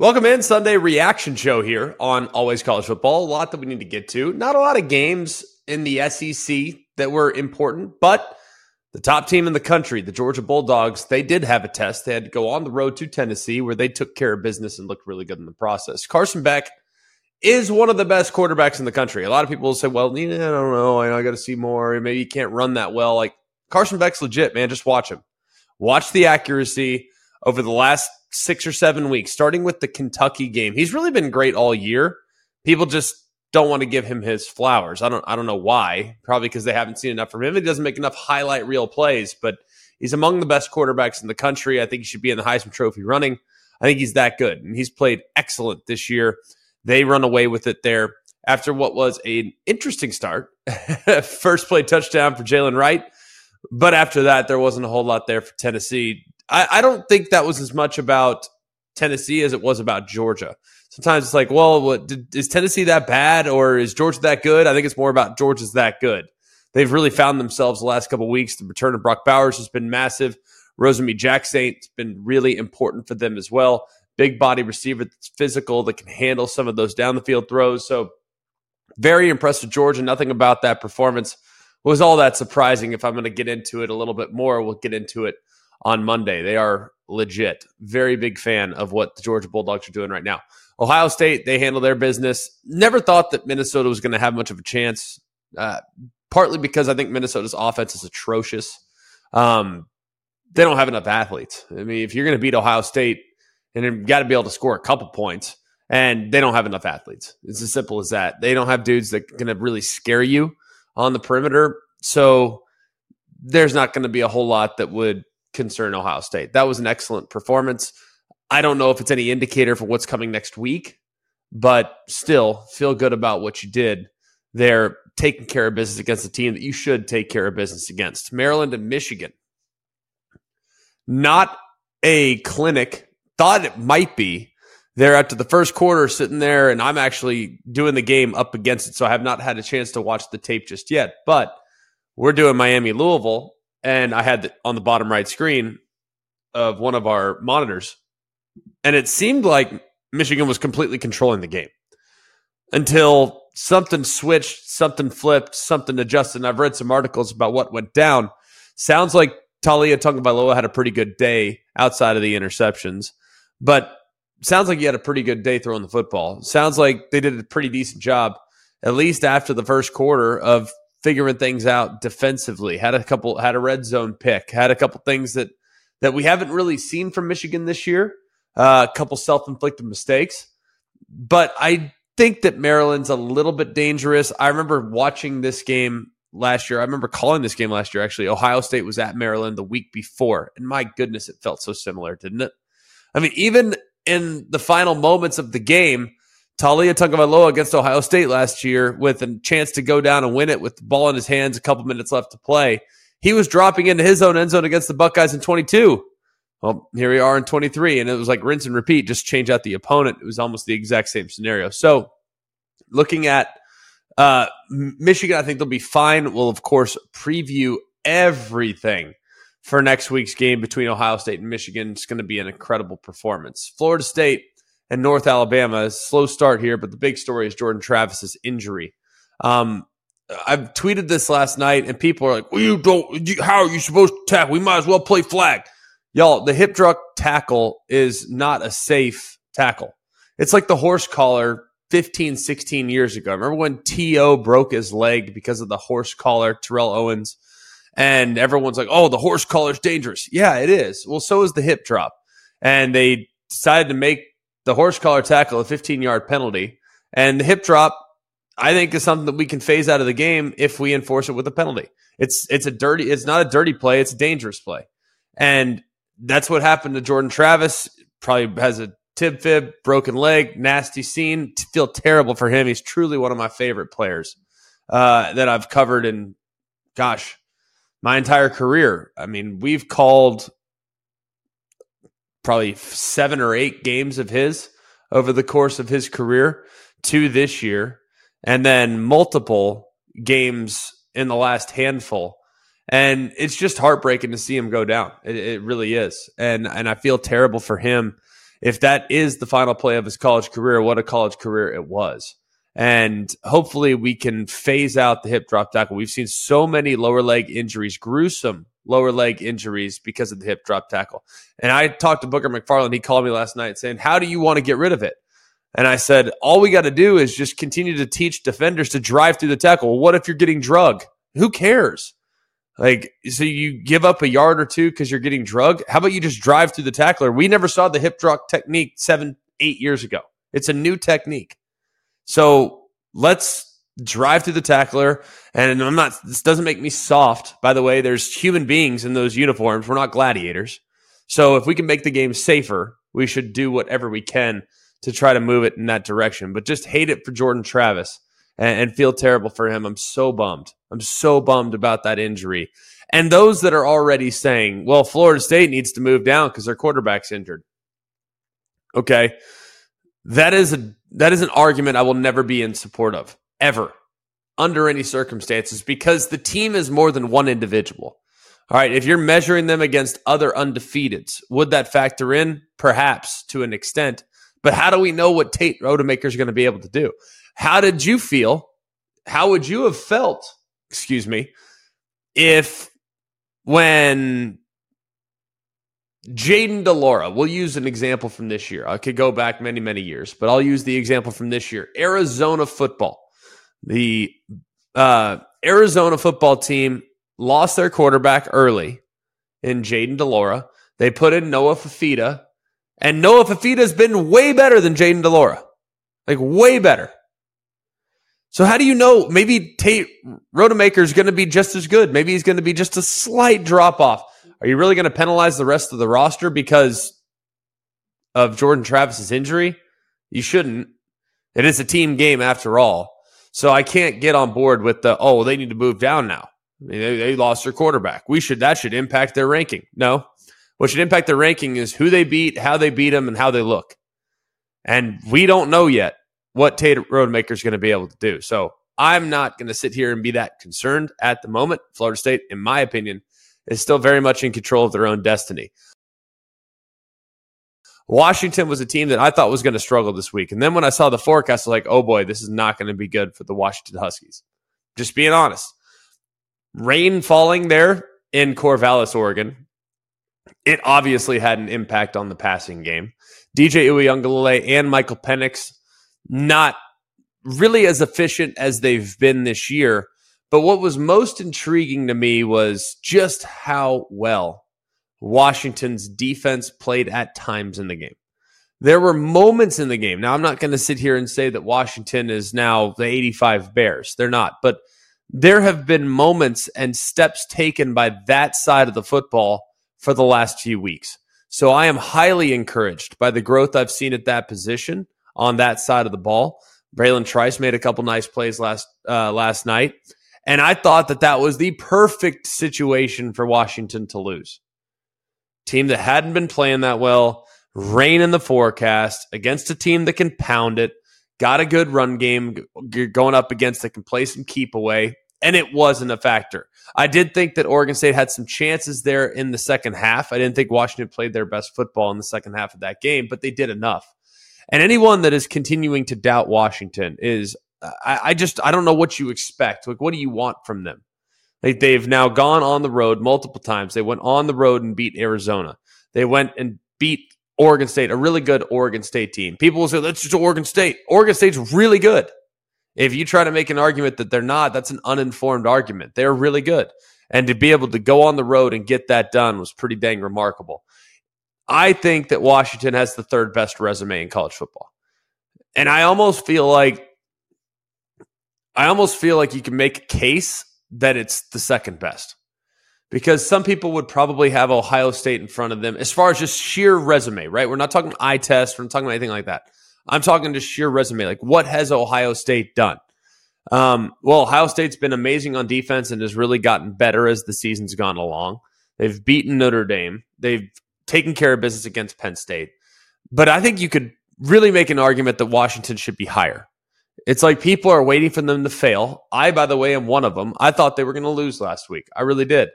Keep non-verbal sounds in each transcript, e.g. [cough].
Welcome in Sunday reaction show here on Always College Football. A lot that we need to get to. Not a lot of games in the SEC that were important, but the top team in the country, the Georgia Bulldogs, they did have a test. They had to go on the road to Tennessee where they took care of business and looked really good in the process. Carson Beck is one of the best quarterbacks in the country. A lot of people will say, well, I don't know. I got to see more. Maybe he can't run that well. Like Carson Beck's legit, man. Just watch him. Watch the accuracy over the last six or seven weeks, starting with the Kentucky game. He's really been great all year. People just don't want to give him his flowers. I don't I don't know why. Probably because they haven't seen enough from him. He doesn't make enough highlight reel plays, but he's among the best quarterbacks in the country. I think he should be in the Heisman Trophy running. I think he's that good. And he's played excellent this year. They run away with it there after what was an interesting start. [laughs] First play touchdown for Jaylen Wright. But after that, there wasn't a whole lot there for Tennessee. I, I don't think that was as much about Tennessee as it was about Georgia. Sometimes it's like, well, what, did, is Tennessee that bad or is Georgia that good? I think it's more about Georgia's that good. They've really found themselves the last couple weeks. The return of Brock Bowers has been massive. Rosemy-Jacksaint has been really important for them as well. Big body receiver that's physical that can handle some of those down the field throws. So very impressed with Georgia. Nothing about that performance was all that surprising. If I'm going to get into it a little bit more, we'll get into it on Monday. They are legit. Very big fan of what the Georgia Bulldogs are doing right now. Ohio State, they handle their business. Never thought that Minnesota was going to have much of a chance, uh, partly because I think Minnesota's offense is atrocious. Um, they don't have enough athletes. I mean, if you're going to beat Ohio State, and you've got to be able to score a couple points, and they don't have enough athletes. It's as simple as that. They don't have dudes that going to really scare you on the perimeter. So there's not going to be a whole lot that would concern Ohio State. That was an excellent performance. I don't know if it's any indicator for what's coming next week, but still feel good about what you did there, taking care of business against a team that you should take care of business against. Maryland and Michigan. Not a clinic, thought it might be. There after the first quarter, sitting there, and I'm actually doing the game up against it, so I have not had a chance to watch the tape just yet. But we're doing Miami Louisville, and I had the, on the bottom right screen of one of our monitors, and it seemed like Michigan was completely controlling the game until something switched, something flipped, something adjusted. And I've read some articles about what went down. Sounds like Taulia Tagovailoa had a pretty good day outside of the interceptions, but sounds like he had a pretty good day throwing the football. Sounds like they did a pretty decent job, at least after the first quarter, of figuring things out defensively. Had a couple, had a red zone pick, had a couple things that that we haven't really seen from Michigan this year. Uh, a couple self inflicted mistakes, but I think that Maryland's a little bit dangerous. I remember watching this game last year. I remember calling this game last year. Actually, Ohio State was at Maryland the week before, and my goodness, it felt so similar, didn't it? I mean, even in the final moments of the game, Taulia Tagovailoa against Ohio State last year with a chance to go down and win it with the ball in his hands, a couple minutes left to play. He was dropping into his own end zone against the Buckeyes in 22. Well, here we are in 23, and it was like rinse and repeat, just change out the opponent. It was almost the exact same scenario. So, looking at uh, Michigan, I think they'll be fine. We'll, of course, preview everything for next week's game between Ohio State and Michigan. It's going to be an incredible performance. Florida State and North Alabama. Slow start here, but the big story is Jordan Travis's injury. Um, I've tweeted this last night, and people are like, "Well, you don't. You, how are you supposed to tackle? We might as well play flag." Y'all, the hip drop tackle is not a safe tackle. It's like the horse collar 15, 16 years ago. Remember when T.O. broke his leg because of the horse collar, Terrell Owens? And everyone's like, oh, the horse collar is dangerous. Yeah, it is. Well, so is the hip drop. And they decided to make the horse collar tackle, a 15 yard penalty, and the hip drop. I think is something that we can phase out of the game if we enforce it with a penalty. It's it's a dirty. It's not a dirty play. It's a dangerous play, and that's what happened to Jordan Travis. Probably has a tib fib, broken leg, nasty scene. Feel terrible for him. He's truly one of my favorite players uh, that I've covered in, gosh, my entire career. I mean, we've called probably seven or eight games of his over the course of his career, two this year, and then multiple games in the last handful. And it's just heartbreaking to see him go down. It, it really is, and and I feel terrible for him. if that is the final play of his college career, what a college career it was. And hopefully we can phase out the hip drop tackle. We've seen so many lower leg injuries, gruesome lower leg injuries because of the hip drop tackle. And I talked to Booger McFarland. He called me last night saying, How do you want to get rid of it? And I said, All we got to do is just continue to teach defenders to drive through the tackle. What if you're getting drug? Who cares? Like, so you give up a yard or two because you're getting drug? How about you just drive through the tackler? We never saw the hip drop technique seven, eight years ago. It's a new technique. So let's drive through the tackler. And I'm not, this doesn't make me soft. By the way, there's human beings in those uniforms. We're not gladiators. So if we can make the game safer, we should do whatever we can to try to move it in that direction. But just hate it for Jordan Travis and, and feel terrible for him. I'm so bummed. I'm so bummed about that injury. And those that are already saying, well, Florida State needs to move down because their quarterback's injured. Okay. That is a that is an argument I will never be in support of, ever, under any circumstances, because the team is more than one individual. All right, if you're measuring them against other undefeateds, would that factor in? Perhaps to an extent. But how do we know what Tate Rodemaker is going to be able to do? How did you feel? How would you have felt, excuse me, if when Jayden de Laura, we'll use an example from this year. I could go back many, many years, but I'll use the example from this year. Arizona football. The uh, Arizona football team lost their quarterback early in Jayden de Laura. They put in Noah Fifita, and Noah Fifita's been way better than Jayden de Laura, Like, way better. So how do you know maybe Tate Rodemaker is going to be just as good? Maybe he's going to be just a slight drop off. Are you really going to penalize the rest of the roster because of Jordan Travis's injury? You shouldn't. It is a team game after all. So I can't get on board with the oh they need to move down now. They, they lost their quarterback. We should that should impact their ranking. No, what should impact their ranking is who they beat, how they beat them, and how they look. And we don't know yet what Tate Rodemaker is going to be able to do. So I'm not going to sit here and be that concerned at the moment. Florida State, in my opinion, is still very much in control of their own destiny. Washington was a team that I thought was going to struggle this week. And then when I saw the forecast, I was like, oh boy, this is not going to be good for the Washington Huskies. Just being honest. Rain falling there in Corvallis, Oregon. It obviously had an impact on the passing game. DJ Uiagalelei and Michael Penix not really as efficient as they've been this year. But what was most intriguing to me was just how well Washington's defense played at times in the game. There were moments in the game. Now, I'm not going to sit here and say that Washington is now the 85 Bears. They're not. But there have been moments and steps taken by that side of the football for the last few weeks. So I am highly encouraged by the growth I've seen at that position on that side of the ball. Bralen Trice made a couple nice plays last uh, last night, and I thought that that was the perfect situation for Washington to lose. Team that hadn't been playing that well, rain in the forecast against a team that can pound it, got a good run game going up against that can play some keep away, and it wasn't a factor. I did think that Oregon State had some chances there in the second half. I didn't think Washington played their best football in the second half of that game, but they did enough. And anyone that is continuing to doubt Washington is, I, I just, I don't know what you expect. Like, what do you want from them? Like, they've now gone on the road multiple times. They went on the road and beat Arizona. They went and beat Oregon State, a really good Oregon State team. People will say, that's just Oregon State. Oregon State's really good. If you try to make an argument that they're not, that's an uninformed argument. They're really good. And to be able to go on the road and get that done was pretty dang remarkable. I think that Washington has the third best resume in college football. And I almost feel like I almost feel like you can make a case that it's the second best. Because some people would probably have Ohio State in front of them as far as just sheer resume, right? We're not talking eye test, we're not talking about anything like that. I'm talking just sheer resume. Like, what has Ohio State done? Um, well, Ohio State's been amazing on defense and has really gotten better as the season's gone along. They've beaten Notre Dame. They've taken care of business against Penn State. But I think you could really make an argument that Washington should be higher. It's like people are waiting for them to fail. I, by the way, am one of them. I thought they were going to lose last week. I really did.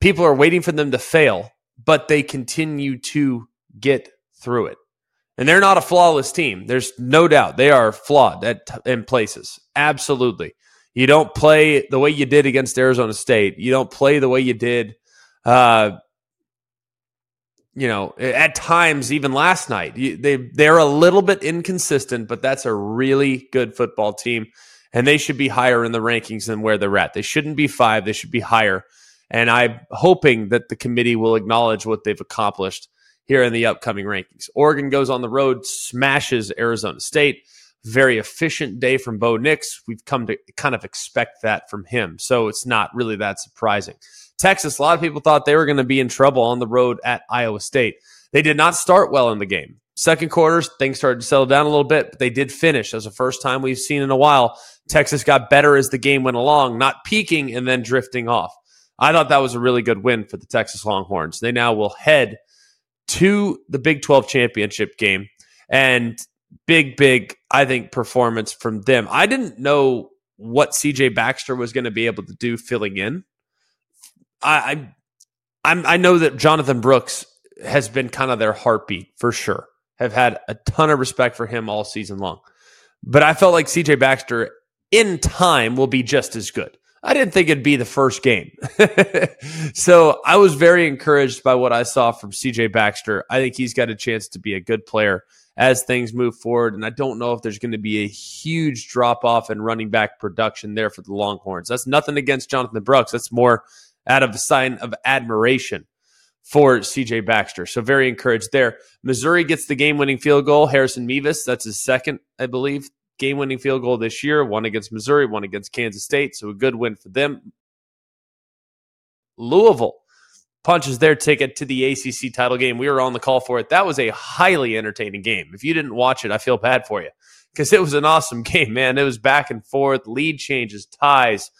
People are waiting for them to fail, but they continue to get through it. And they're not a flawless team. There's no doubt they are flawed at, in places. Absolutely. You don't play the way you did against Arizona State. You don't play the way you did, uh, you know, at times even last night. they they're a little bit inconsistent, but that's a really good football team, and they should be higher in the rankings than where they're at. They shouldn't be five. They should be higher. And I'm hoping that the committee will acknowledge what they've accomplished here in the upcoming rankings. Oregon goes on the road, smashes Arizona State. Very efficient day from Bo Nix. We've come to kind of expect that from him. So it's not really that surprising. Texas, a lot of people thought they were going to be in trouble on the road at Iowa State. They did not start well in the game. Second quarters, things started to settle down a little bit, but they did finish. As the first time we've seen in a while. Texas got better as the game went along, not peaking and then drifting off. I thought that was a really good win for the Texas Longhorns. They now will head to the Big 12 championship game and big, big, I think, performance from them. I didn't know what CJ Baxter was going to be able to do filling in. I, I, I'm, I know that Jonathan Brooks has been kind of their heartbeat for sure. Have had a ton of respect for him all season long. But I felt like CJ Baxter in time will be just as good. I didn't think it'd be the first game. [laughs] so I was very encouraged by what I saw from CJ Baxter. I think he's got a chance to be a good player as things move forward. And I don't know if there's going to be a huge drop off in running back production there for the Longhorns. That's nothing against Jonathan Brooks. That's more out of a sign of admiration for CJ Baxter. So very encouraged there. Missouri gets the game winning field goal. Harrison Mevis, that's his second, I believe game winning field goal this year, one against Missouri, one against Kansas State. So a good win for them. Louisville punches their ticket to the ACC title game. We were on the call for it. That was a highly entertaining game. If you didn't watch it, I feel bad for you because it was an awesome [laughs] game, man. It was back and forth, lead changes, ties,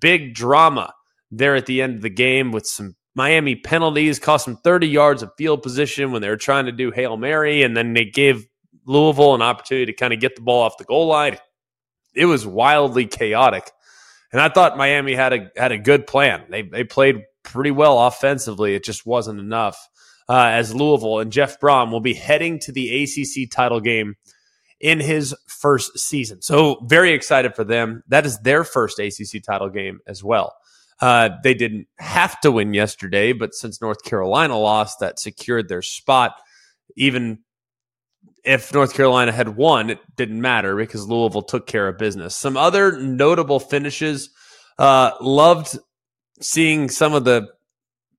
big drama there at the end of the game with some Miami penalties, cost them 30 yards of field position when they were trying to do Hail Mary, and then they gave Louisville an opportunity to kind of get the ball off the goal line. It was wildly chaotic. And I thought Miami had a had a good plan. They they played pretty well offensively. It just wasn't enough. Uh, as Louisville and Jeff Brohm will be heading to the ACC title game in his first season. So very excited for them. That is their first ACC title game as well. Uh, they didn't have to win yesterday, but since North Carolina lost, that secured their spot. Even if North Carolina had won, it didn't matter because Louisville took care of business. Some other notable finishes. Uh, loved seeing some of the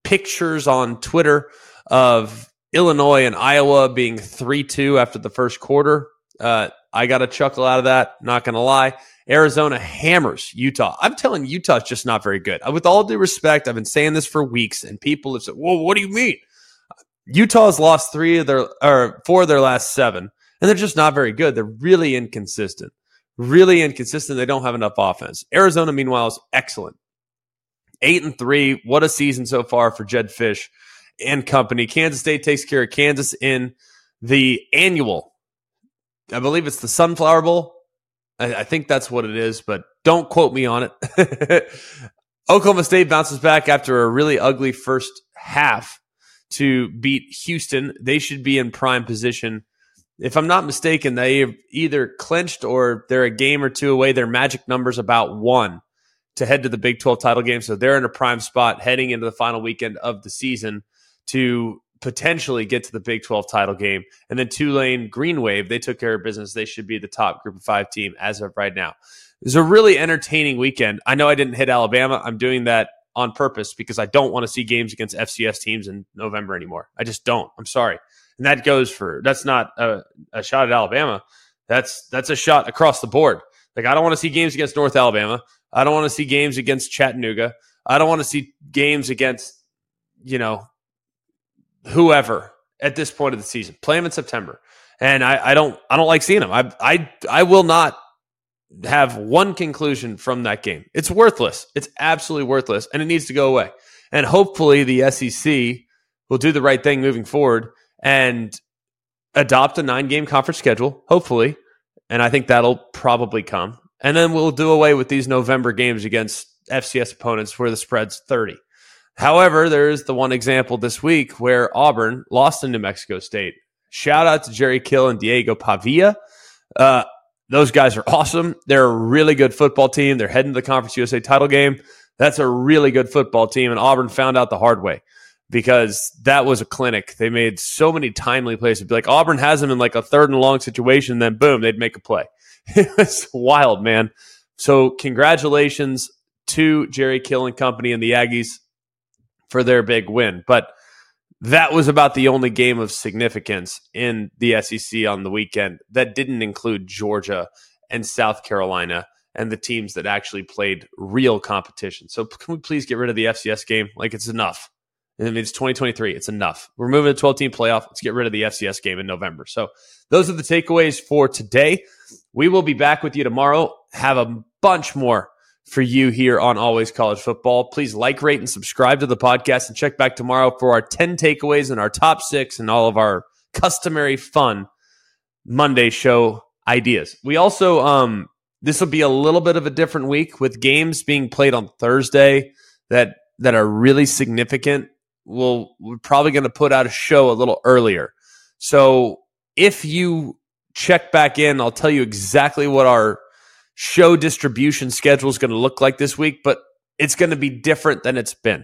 pictures on Twitter of Illinois and Iowa being 3 2 after the first quarter. Uh, I got a chuckle out of that, not going to lie. Arizona hammers Utah. I'm telling Utah's just not very good. With all due respect, I've been saying this for weeks, and people have said, Well, what do you mean? Utah's lost three of their or four of their last seven, and they're just not very good. They're really inconsistent. Really inconsistent. They don't have enough offense. Arizona, meanwhile, is excellent. Eight and three. What a season so far for Jedd Fisch and company. Kansas State takes care of Kansas in the annual. I believe it's the Sunflower Bowl. I, I think that's what it is, but don't quote me on it. [laughs] Oklahoma State bounces back after a really ugly first half to beat Houston. They should be in prime position. If I'm not mistaken, they either clinched or they're a game or two away. Their magic number's about one to head to the Big 12 title game. So they're in a prime spot heading into the final weekend of the season to potentially get to the Big 12 title game. And then Tulane Green Wave, they took care of business. They should be the top group of five team as of right now. It was a really entertaining weekend. I know I didn't hit Alabama. I'm doing that on purpose because I don't want to see games against FCS teams in November anymore. I just don't. I'm sorry. And that goes for that's not a, a shot at Alabama. That's that's a shot across the board. Like I don't want to see games against North Alabama. I don't want to see games against Chattanooga. I don't want to see games against you know whoever at this point of the season. Play them in September. And I, I don't I don't like seeing them. I I I will not have one conclusion from that game. It's worthless. It's absolutely worthless, and it needs to go away. And hopefully, the SEC will do the right thing moving forward and adopt a nine game conference schedule, hopefully. And I think that'll probably come. And then we'll do away with these November games against FCS opponents where the spread's 30. However, there is the one example this week where Auburn lost to New Mexico State. Shout out to Jerry Kill and Diego Pavia. Uh, those guys are awesome. They're a really good football team. They're heading to the Conference USA title game. That's a really good football team. And Auburn found out the hard way because that was a clinic. They made so many timely plays. It'd be like Auburn has them in like a third and long situation, then boom, they'd make a play. [laughs] It was wild, man. So congratulations to Jerry Kill and company and the Aggies for their big win. But that was about the only game of significance in the SEC on the weekend that didn't include Georgia and South Carolina and the teams that actually played real competition. So can we please get rid of the FCS game? Like it's enough. I mean, it's 2023. It's enough. We're moving to 12 team playoff. Let's get rid of the FCS game in November. So those are the takeaways for today. We will be back with you tomorrow. Have a bunch more for you here on Always College Football. Please like, rate, and subscribe to the podcast and check back tomorrow for our 10 takeaways and our top six and all of our customary fun Monday show ideas. We also, um, this will be a little bit of a different week with games being played on Thursday that that are really significant. We'll, we're probably going to put out a show a little earlier. So if you check back in, I'll tell you exactly what our show distribution schedule is going to look like this week, but it's going to be different than it's been.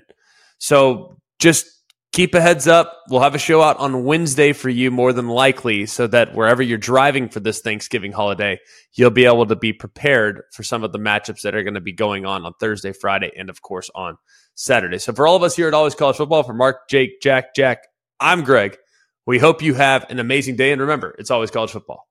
So just keep a heads up. We'll have a show out on Wednesday for you, more than likely, so that wherever you're driving for this Thanksgiving holiday, you'll be able to be prepared for some of the matchups that are going to be going on on Thursday, Friday, and of course on Saturday. So for all of us here at Always College Football, for Mark, Jake, Jack, Jack, I'm Greg. We hope you have an amazing day. And remember, it's always college football.